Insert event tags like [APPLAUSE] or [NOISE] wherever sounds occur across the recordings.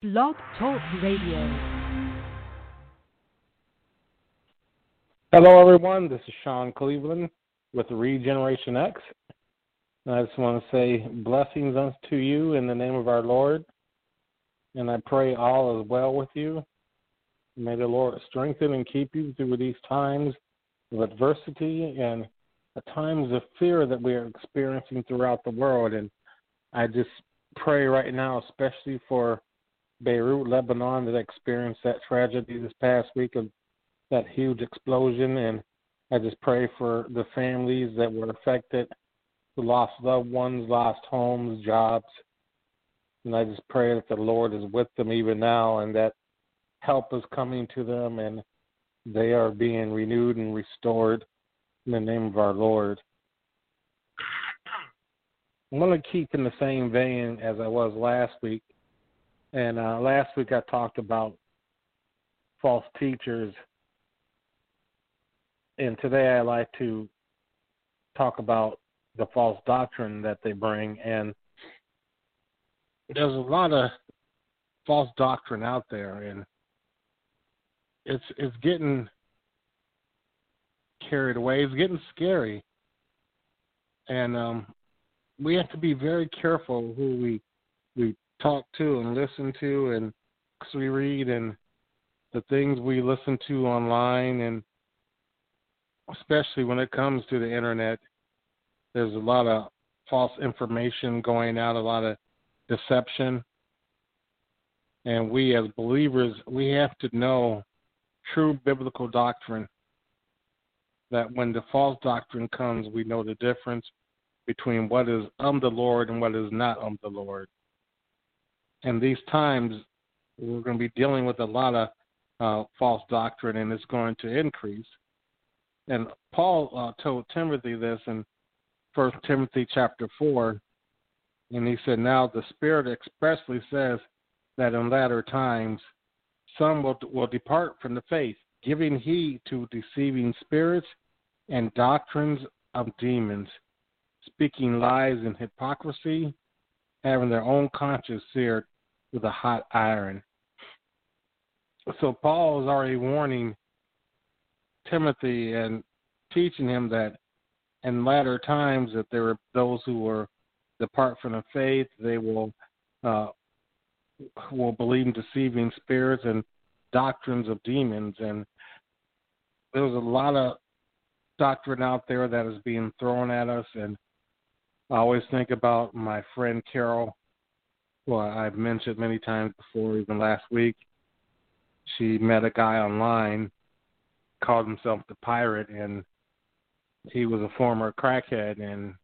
Blog Talk Radio. Hello, everyone. This is Sean Cleveland with Regeneration X. I just want to say blessings unto you in the name of our Lord. And I pray all is well with you. May the Lord strengthen and keep you through these times of adversity and times of fear that we are experiencing throughout the world. And I just pray right now, especially for Beirut, Lebanon, that experienced that tragedy this past week of that huge explosion. And I just pray for the families that were affected, who lost loved ones, lost homes, jobs. And I just pray that the Lord is with them even now and that help is coming to them and they are being renewed and restored in the name of our Lord. I'm going to keep in the same vein as I was last week. And uh, last week I talked about false teachers. And today I like to talk about the false doctrine that they bring. And there's a lot of false doctrine out there, and it's it's getting carried away. It's getting scary, and um, we have to be very careful who we we talk to and listen to, and we read, and the things we listen to online, and especially when it comes to the internet, there's a lot of false information going out, a lot of deception. And we as believers, we have to know true biblical doctrine. That when the false doctrine comes, we know the difference between what is of the Lord and what is not of the Lord. And these times, we're going to be dealing with a lot of uh, false doctrine, and it's going to increase. And Paul uh, told Timothy this in First Timothy chapter four, and he said, "Now the Spirit expressly says that in latter times some will, will depart from the faith, giving heed to deceiving spirits and doctrines of demons, speaking lies and hypocrisy, having their own conscience seared with a hot iron. So Paul is already warning Timothy and teaching him that in latter times that there are those who will depart from the faith, they will uh, will believe in deceiving spirits and doctrines of demons. And there's a lot of doctrine out there that is being thrown at us. And I always think about my friend Carol, who I've mentioned many times before, even last week. She met a guy online, called himself the Pirate, and he was a former crackhead. And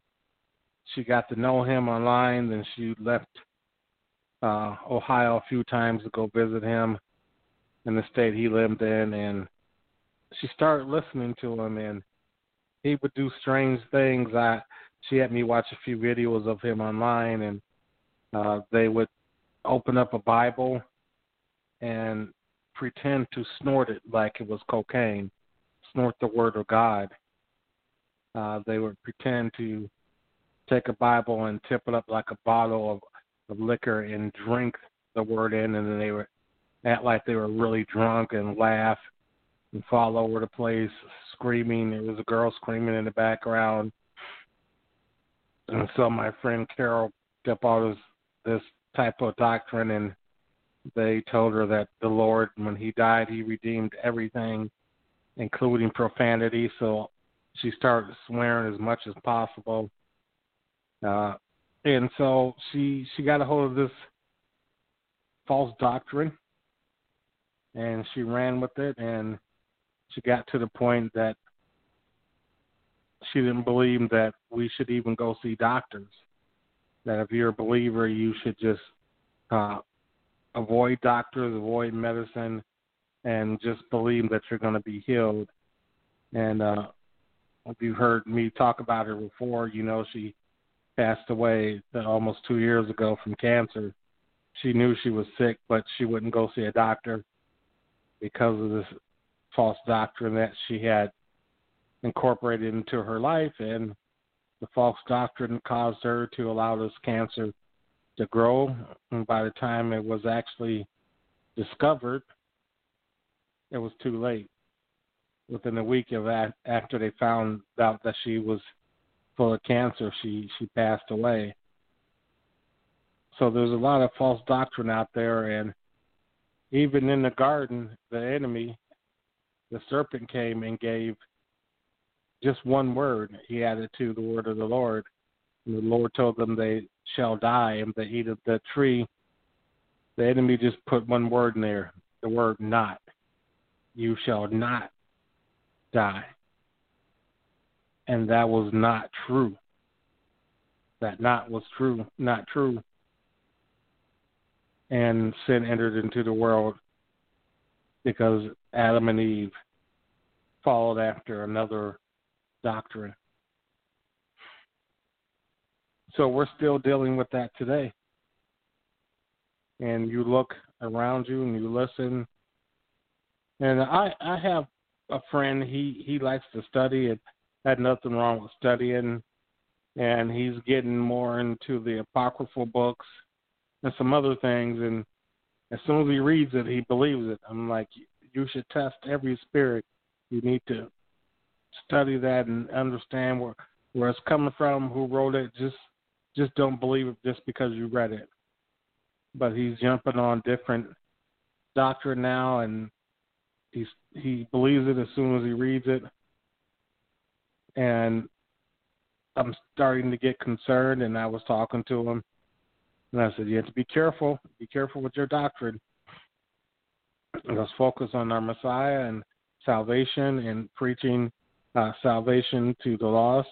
she got to know him online. Then she left uh, Ohio a few times to go visit him in the state he lived in, and she started listening to him, and he would do strange things. I she had me watch a few videos of him online, and uh, they would open up a Bible and pretend to snort it like it was cocaine, snort the Word of God. Uh, they would pretend to take a Bible and tip it up like a bottle of, of liquor and drink the Word in, and then they would act like they were really drunk and laugh and fall over the place screaming. There was a girl screaming in the background. And so my friend Carol kept all this this type of doctrine and they told her that the Lord when he died he redeemed everything, including profanity, so she started swearing as much as possible. Uh and so she she got a hold of this false doctrine and she ran with it and she got to the point that she didn't believe that we should even go see doctors. That if you're a believer, you should just uh, avoid doctors, avoid medicine, and just believe that you're going to be healed. And uh, if you've heard me talk about her before, you know she passed away almost two years ago from cancer. She knew she was sick, but she wouldn't go see a doctor because of this false doctrine that she had incorporated into her life, and the false doctrine caused her to allow this cancer to grow. And by the time it was actually discovered, it was too late. Within a week of that, after they found out that she was full of cancer, she she passed away. So there's a lot of false doctrine out there, and even in the garden, the enemy, the serpent came and gave just one word. He added to the word of the Lord. And the Lord told them they shall die if they eat of the tree. The enemy just put one word in there, the word not. You shall not die. And that was not true. That not was true, not true. And sin entered into the world because Adam and Eve followed after another doctrine. So we're still dealing with that today. And you look around you and you listen. And I I have a friend he he likes to study and had nothing wrong with studying and he's getting more into the apocryphal books and some other things and as soon as he reads it he believes it. I'm like you should test every spirit. You need to study that and understand where where it's coming from, who wrote it. Just just don't believe it just because you read it. But he's jumping on different doctrine now, and he's he believes it as soon as he reads it. And I'm starting to get concerned, and I was talking to him, and I said, "You have to be careful. Be careful with your doctrine. Let's focus on our Messiah and salvation and preaching uh, salvation to the lost,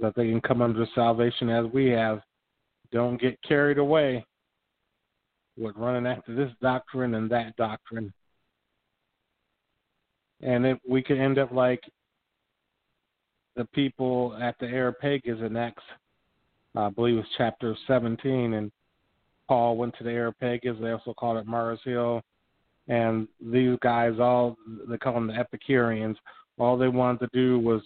that they can come under salvation as we have. Don't get carried away with running after this doctrine and that doctrine. And if we could end up like the people at the Areopagus in Acts, I believe it's chapter 17, and Paul went to the Areopagus. They also called it Mars Hill. And these guys, all they call them the Epicureans, all they wanted to do was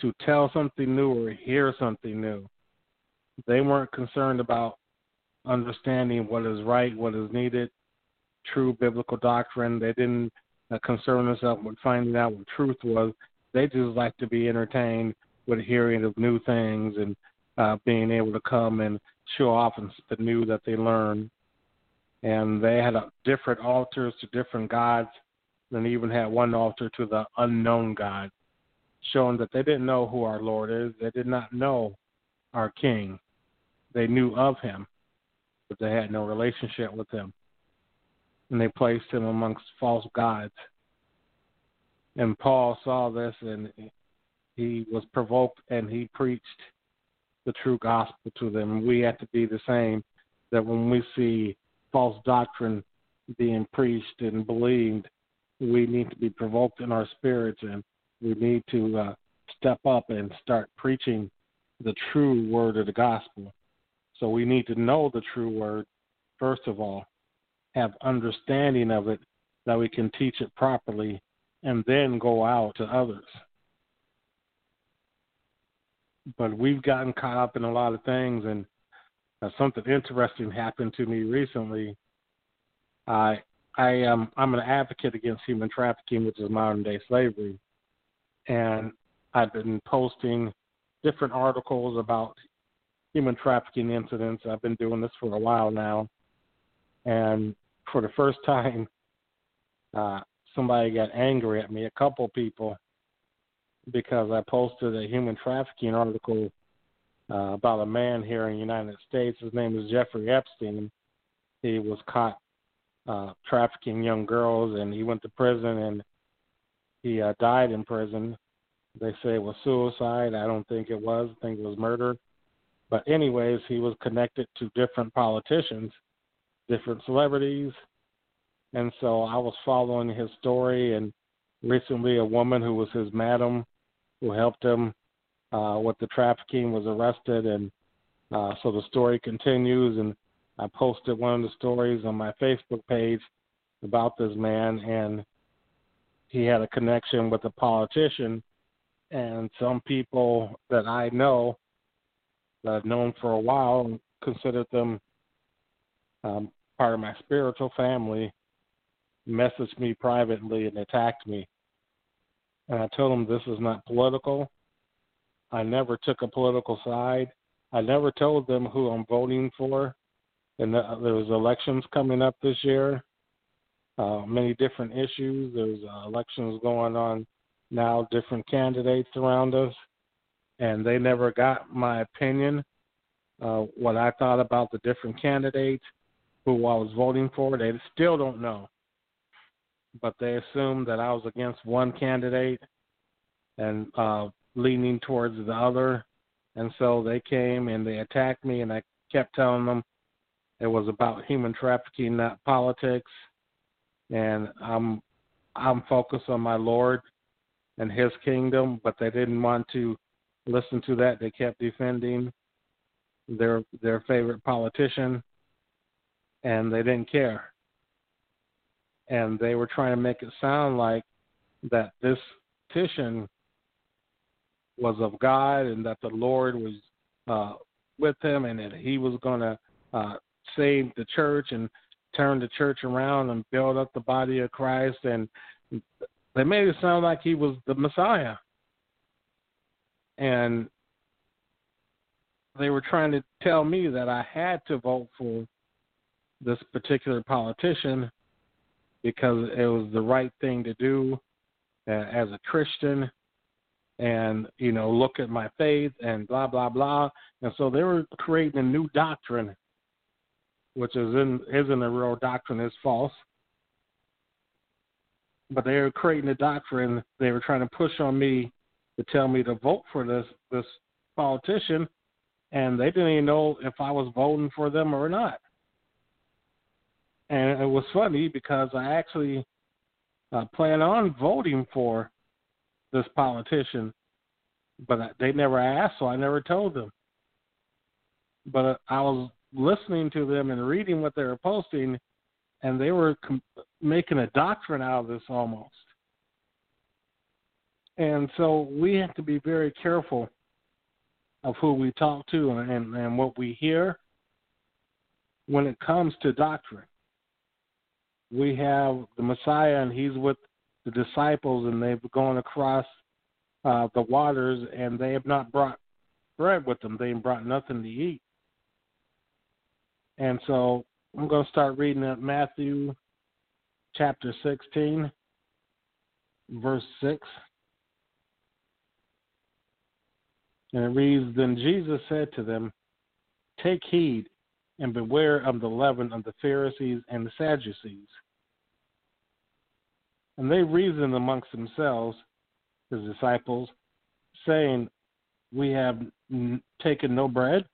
to tell something new or hear something new. They weren't concerned about understanding what is right, what is needed, true biblical doctrine. They didn't uh, concern themselves with finding out what truth was. They just like to be entertained with hearing of new things and uh, being able to come and show off the new that they learned. And they had a, different altars to different gods and even had one altar to the unknown God, showing that they didn't know who our Lord is. They did not know our King. They knew of him, but they had no relationship with him. And they placed him amongst false gods. And Paul saw this and he was provoked and he preached the true gospel to them. We have to be the same, that when we see false doctrine being preached and believed, we need to be provoked in our spirits and we need to uh, step up and start preaching the true word of the gospel. So we need to know the true word, first of all, have understanding of it that we can teach it properly, and then go out to others. But we've gotten caught up in a lot of things, and uh, something interesting happened to me recently. I I am I'm an advocate against human trafficking, which is modern day slavery, and I've been posting different articles about human trafficking incidents. I've been doing this for a while now, and for the first time, [LAUGHS] uh, somebody got angry at me. A couple people because I posted a human trafficking article uh, about a man here in the United States. His name is Jeffrey Epstein. He was caught uh, trafficking young girls, and he went to prison and he uh, died in prison. They say it was suicide. I don't think it was. I think it was murder. But anyways, he was connected to different politicians, different celebrities, and so I was following his story. And recently, a woman who was his madam, who helped him uh, with the trafficking, was arrested, and uh, so the story continues. And I posted one of the stories on my Facebook page about this man, and he had a connection with a politician. And some people that I know that I've known for a while considered them um, part of my spiritual family, messaged me privately and attacked me. And I told them this is not political. I never took a political side. I never told them who I'm voting for. And the, there was elections coming up this year. Uh, many different issues. There's uh, elections going on now, different candidates around us, and they never got my opinion, uh, what I thought about the different candidates, who I was voting for. They still don't know, but they assumed that I was against one candidate and uh, leaning towards the other, and so they came and they attacked me, and I kept telling them it was about human trafficking, not politics and I'm I'm focused on my Lord and His kingdom, but they didn't want to listen to that. They kept defending their their favorite politician, and they didn't care. And they were trying to make it sound like that this petition was of God and that the Lord was uh, with him and that he was going to uh, save the church and turn the church around and build up the body of Christ. And they made it sound like he was the Messiah. And they were trying to tell me that I had to vote for this particular politician because it was the right thing to do uh, as a Christian and you know look at my faith and blah blah blah and so they were creating a new doctrine which is in, isn't a real doctrine, is false. But they were creating a doctrine. They were trying to push on me to tell me to vote for this this politician, and they didn't even know if I was voting for them or not. And it was funny because I actually uh, plan on voting for this politician, but they never asked, so I never told them. But I was listening to them and reading what they were posting, and they were com- making a doctrine out of this almost. And so we have to be very careful of who we talk to and, and, what we hear when it comes to doctrine. We have the Messiah, and he's with the disciples, and they've gone across uh, the waters, and they have not brought bread with them. They brought nothing to eat. And so I'm going to start reading at Matthew chapter 16, verse 6. And it reads Then Jesus said to them, Take heed and beware of the leaven of the Pharisees and the Sadducees. And they reasoned amongst themselves, his disciples, saying, We have taken no bread.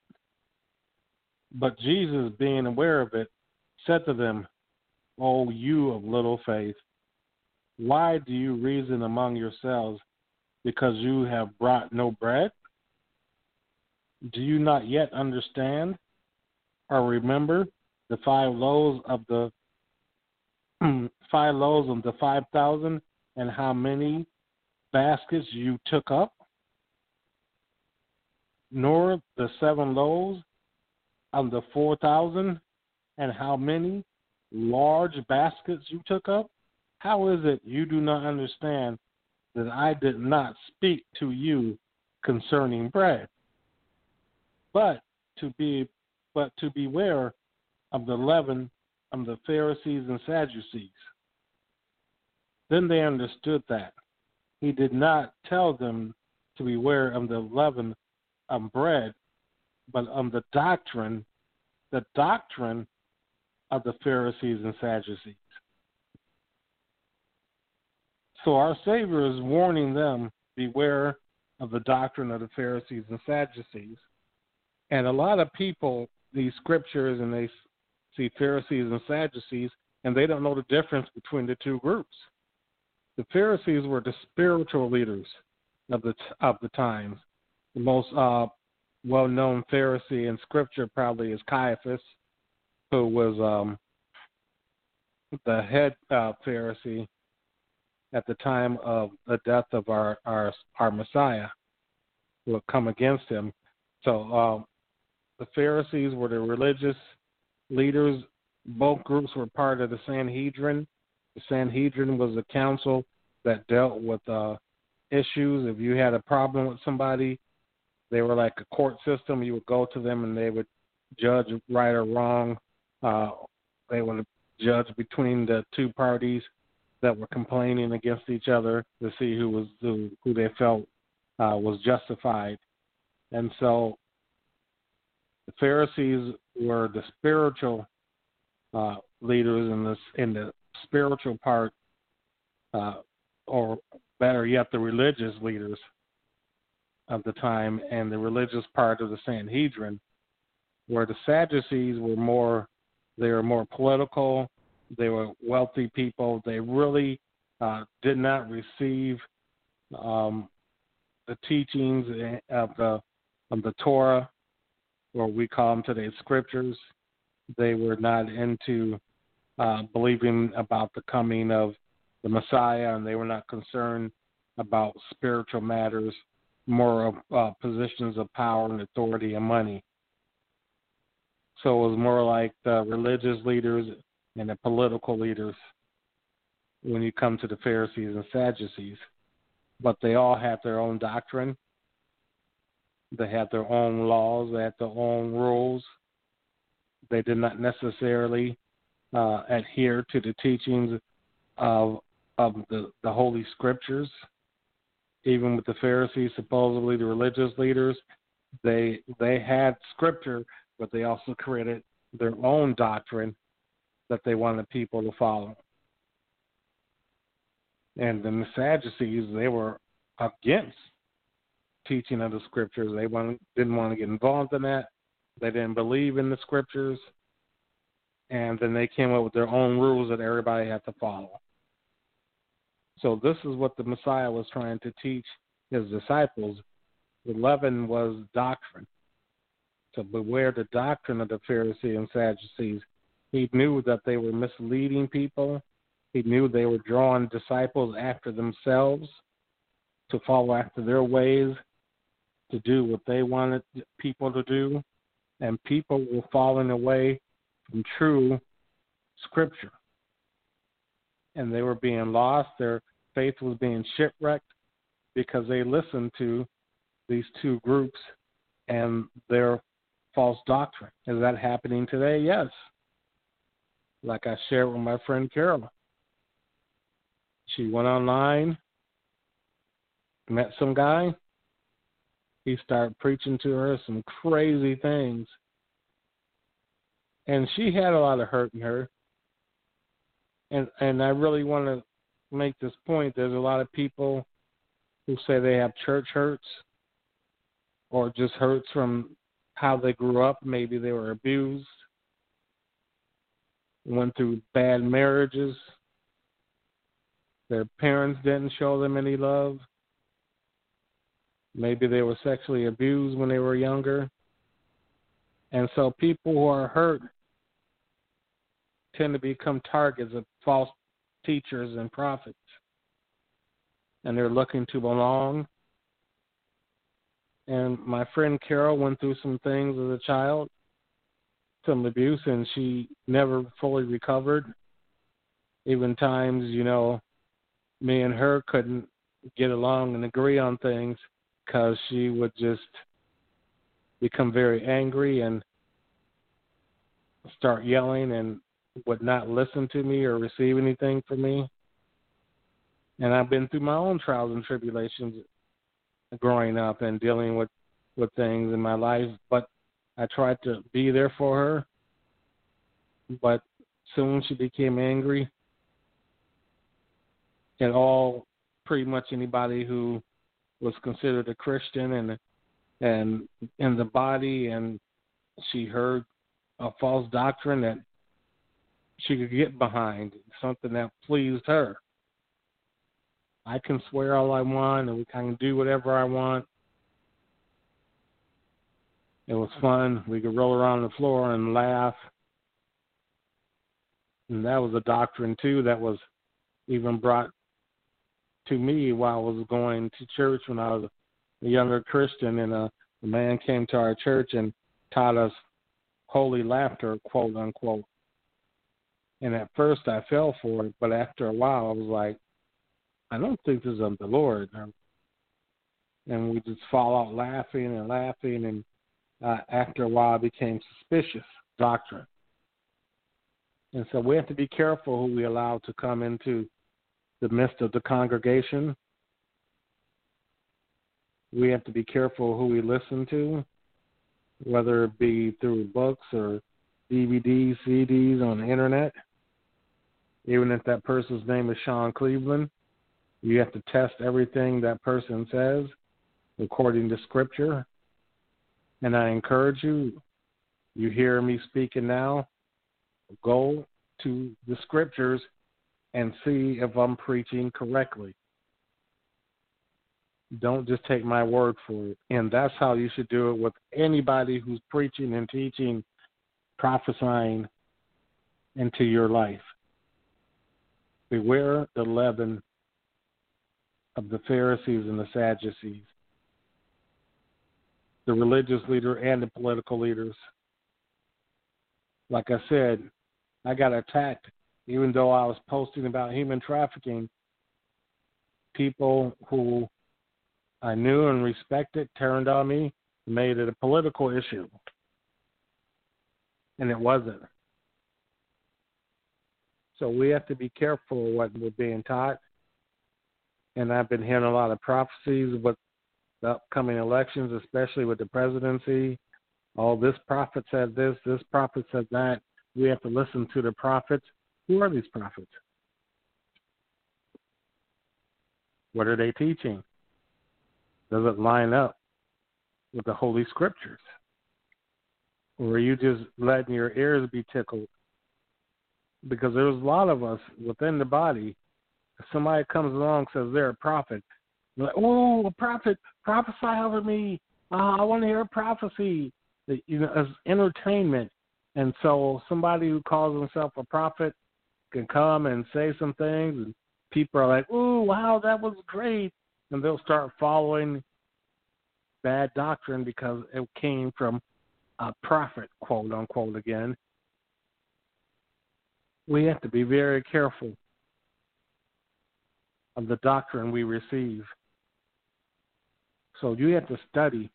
But Jesus, being aware of it, said to them, O you of little faith, why do you reason among yourselves because you have brought no bread? Do you not yet understand or remember the five loaves of the [CLEARS THROAT] five loaves of the five thousand and how many baskets you took up? Nor the seven loaves of the 4,000 and how many large baskets you took up? How is it you do not understand that I did not speak to you concerning bread? But to be but to beware of the leaven of the Pharisees and Sadducees. Then they understood that he did not tell them to beware of the leaven of bread, but on the doctrine, the doctrine of the Pharisees and Sadducees. So our Savior is warning them beware of the doctrine of the Pharisees and Sadducees. And a lot of people, these scriptures, and they see Pharisees and Sadducees, and they don't know the difference between the two groups. The Pharisees were the spiritual leaders of the of the times. The most uh, well known Pharisee in scripture probably is Caiaphas, who was um, the head uh, Pharisee at the time of the death of our our, our Messiah, who had come against him. So um, the Pharisees were the religious leaders. Both groups were part of the Sanhedrin. The Sanhedrin was a council that dealt with uh, issues. If you had a problem with somebody, they were like a court system. You would go to them and they would judge right or wrong. Uh, they would judge between the two parties that were complaining against each other to see who was who, who they felt uh, was justified. And so the Pharisees were the spiritual uh, leaders in this in the spiritual part, uh, or better yet, the religious leaders of the time, and the religious part of the Sanhedrin, where the Sadducees were more they were more political, they were wealthy people. They really uh, did not receive um, the teachings of the of the Torah, or we call them today scriptures. They were not into uh, believing about the coming of the Messiah, and they were not concerned about spiritual matters, more of uh, positions of power and authority and money. So it was more like the religious leaders and the political leaders when you come to the Pharisees and Sadducees. But they all had their own doctrine. They had their own laws. They had their own rules. They did not necessarily uh, adhere to the teachings of of the, the Holy Scriptures. Even with the Pharisees, supposedly the religious leaders, they they had Scripture, but they also created their own doctrine that they wanted people to follow. And then the Sadducees, they were against teaching of the scriptures. They didn't want to get involved in that. They didn't believe in the scriptures. And then they came up with their own rules that everybody had to follow. So this is what the Messiah was trying to teach his disciples. The leaven was doctrine. So beware the doctrine of the Pharisees and Sadducees. He knew that they were misleading people. He knew they were drawing disciples after themselves to follow after their ways, to do what they wanted people to do. And people were falling away from true scripture. And they were being lost. Their faith was being shipwrecked because they listened to these two groups and their false doctrine. Is that happening today? Yes like I shared with my friend Carol. She went online, met some guy. He started preaching to her some crazy things. And she had a lot of hurt in her. And and I really want to make this point. There's a lot of people who say they have church hurts or just hurts from how they grew up. Maybe they were abused went through bad marriages. Their parents didn't show them any love. Maybe they were sexually abused when they were younger. And so people who are hurt tend to become targets of false teachers and prophets. And they're looking to belong. And my friend Carol went through some things as a child some abuse and she never fully recovered. Even times, you know, me and her couldn't get along and agree on things because she would just become very angry and start yelling and would not listen to me or receive anything from me. And I've been through my own trials and tribulations growing up and dealing with with things in my life, but I tried to be there for her, but soon she became angry. And all, pretty much anybody who was considered a Christian and and in the body, and she heard a false doctrine that she could get behind, something that pleased her. I can swear all I want, and we can do whatever I want, it was fun. We could roll around the floor and laugh. And that was a doctrine too that was even brought to me while I was going to church when I was a younger Christian and a, man came to our church and taught us holy laughter, quote unquote. And at first I fell for it, but after a while I was like, I don't think this is of the Lord. And we just fall out laughing and laughing, and uh, after a while I became suspicious doctrine. And so we have to be careful who we allow to come into the midst of the congregation. We have to be careful who we listen to, whether it be through books or DVDs, CDs on the internet. Even if that person's name is Sean Cleveland, you have to test everything that person says according to Scripture. And I encourage you, you hear me speaking now, go to the Scriptures and see if I'm preaching correctly. Don't just take my word for it. And that's how you should do it with anybody who's preaching and teaching, prophesying into your life. Beware the leaven of the Pharisees and the Sadducees, the religious leader and the political leaders. Like I said, I got attacked even though I was posting about human trafficking. People who I knew and respected turned on me, made it a political issue. And it wasn't. So we have to be careful of what we're being taught. And I've been hearing a lot of prophecies with the upcoming elections, especially with the presidency. Oh, this prophet said this, this prophet said that. We have to listen to the prophets. Who are these prophets? What are they teaching? Does it line up with the Holy Scriptures? Or are you just letting your ears be tickled? Because there's a lot of us within the body. If somebody comes along says they're a prophet, you're like, oh, a prophet, prophesy over me. Uh, I want to hear a prophecy. You know, as entertainment. And so somebody who calls himself a prophet can come and say some things, and people are like, "Oh, wow, that was great," and they'll start following bad doctrine because it came from a prophet, quote unquote, again. We have to be very careful of the doctrine we receive. So you have to study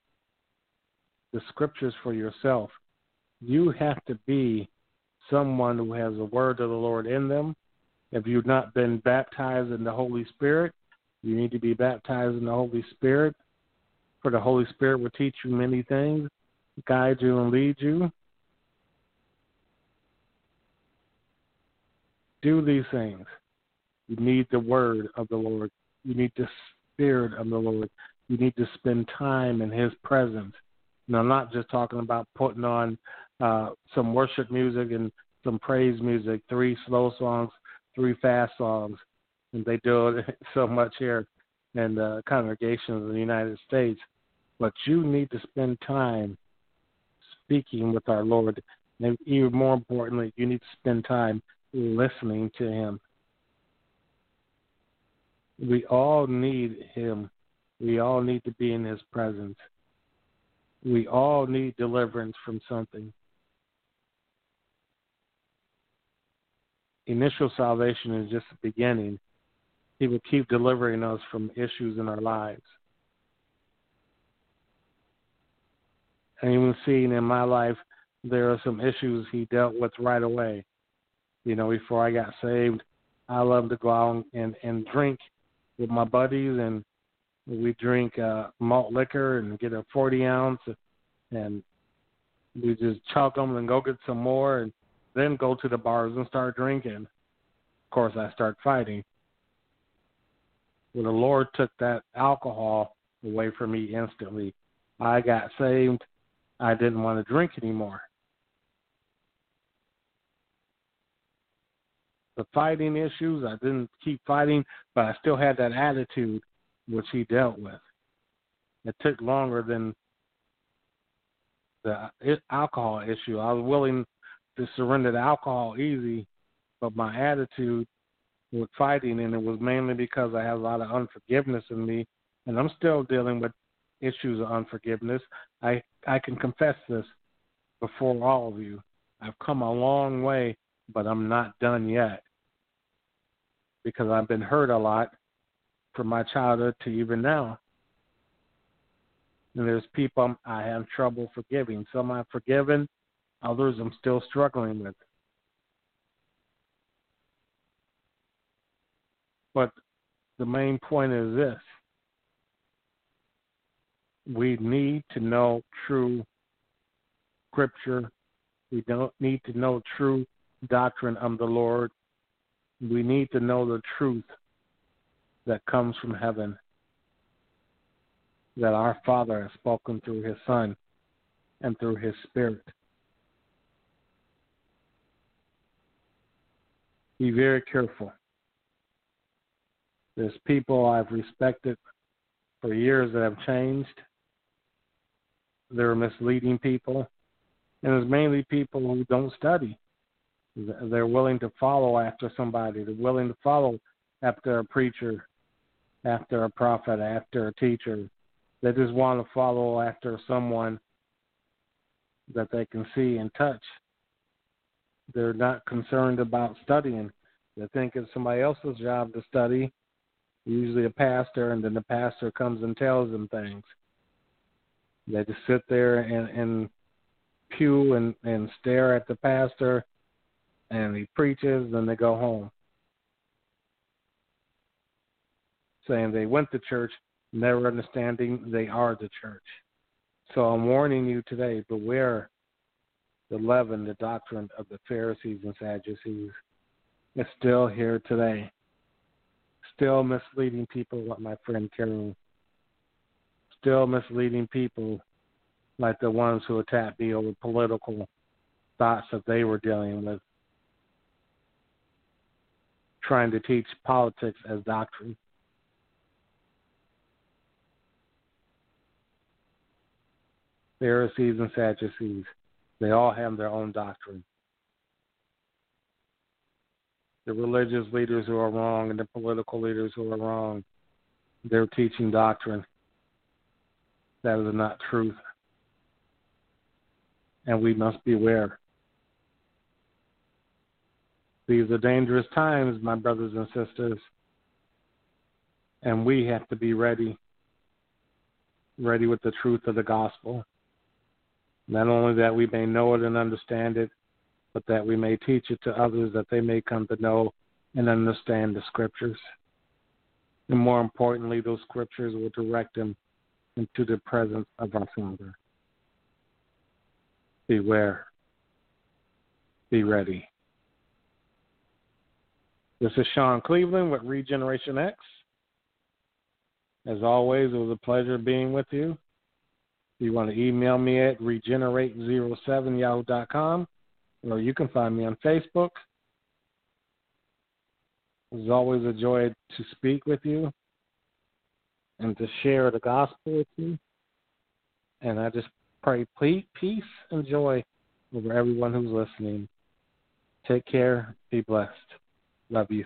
the scriptures for yourself. You have to be someone who has the word of the Lord in them. If you've not been baptized in the Holy Spirit, you need to be baptized in the Holy Spirit. For the Holy Spirit will teach you many things, guide you and lead you. Do these things. You need the word of the Lord. You need the Spirit of the Lord. You need to spend time in His presence. And I'm not just talking about putting on uh, some worship music and some praise music, three slow songs, three fast songs, and they do it [LAUGHS] so much here in the congregations in the United States. But you need to spend time speaking with our Lord, and even more importantly, you need to spend time listening to Him. We all need Him. We all need to be in His presence. We all need deliverance from something. initial salvation is just the beginning. He will keep delivering us from issues in our lives. And even seeing in my life, there are some issues he dealt with right away. You know, before I got saved, I love to go out and, and drink with my buddies, and we drink uh, malt liquor and get a 40 ounce, and we just chug them and go get some more. And then go to the bars and start drinking. Of course, I start fighting. Well, the Lord took that alcohol away from me instantly. I got saved. I didn't want to drink anymore. The fighting issues, I didn't keep fighting, but I still had that attitude which he dealt with. It took longer than the alcohol issue. I was willing to surrender to alcohol easy, but my attitude with fighting, and it was mainly because I had a lot of unforgiveness in me, and I'm still dealing with issues of unforgiveness. I I can confess this. before all of you. I've come a long way, but I'm not done yet because I've been hurt a lot from my childhood to even now. And there's people I have trouble forgiving. Some I've forgiven, others I'm still struggling with. But the main point is this we need to know true scripture. We don't need to know true doctrine of the Lord. We need to know the truth that comes from heaven that our Father has spoken through his Son and through his Spirit. Be very careful. There's people I've respected for years that have changed. They're misleading people. And it's mainly people who don't study. They're willing to follow after somebody. They're willing to follow after a preacher, after a prophet, after a teacher. They just want to follow after someone that they can see and touch. They're not concerned about studying. They think it's somebody else's job to study, usually a pastor, and then the pastor comes and tells them things. They just sit there and, and pew and, and stare at the pastor, and he preaches, then they go home. Saying they went to church, never understanding they are the church. So I'm warning you today beware the leaven, the doctrine of the Pharisees and Sadducees. It's still here today. Still misleading people, like my friend Karen. Still misleading people like the ones who attacked me over political thoughts that they were dealing with. Trying to teach politics as doctrine. Pharisees and Sadducees, they all have their own doctrine. The religious leaders who are wrong and the political leaders who are wrong, they're teaching doctrine that is not truth. And we must beware. These are dangerous times, my brothers and sisters. And we have to be ready, ready with the truth of the gospel. Not only that we may know it and understand it, but that we may teach it to others that they may come to know and understand the scriptures. And more importantly, those scriptures will direct them into the presence of our Father. Beware. Be ready. This is Sean Cleveland with Regeneration X. As always, it was a pleasure being with you. If you want to email me at regenerate07yahoo.com, or you can find me on Facebook. It's always a joy to speak with you and to share the gospel with you. And I just pray peace and joy over everyone who's listening. Take care. Be blessed. Love you.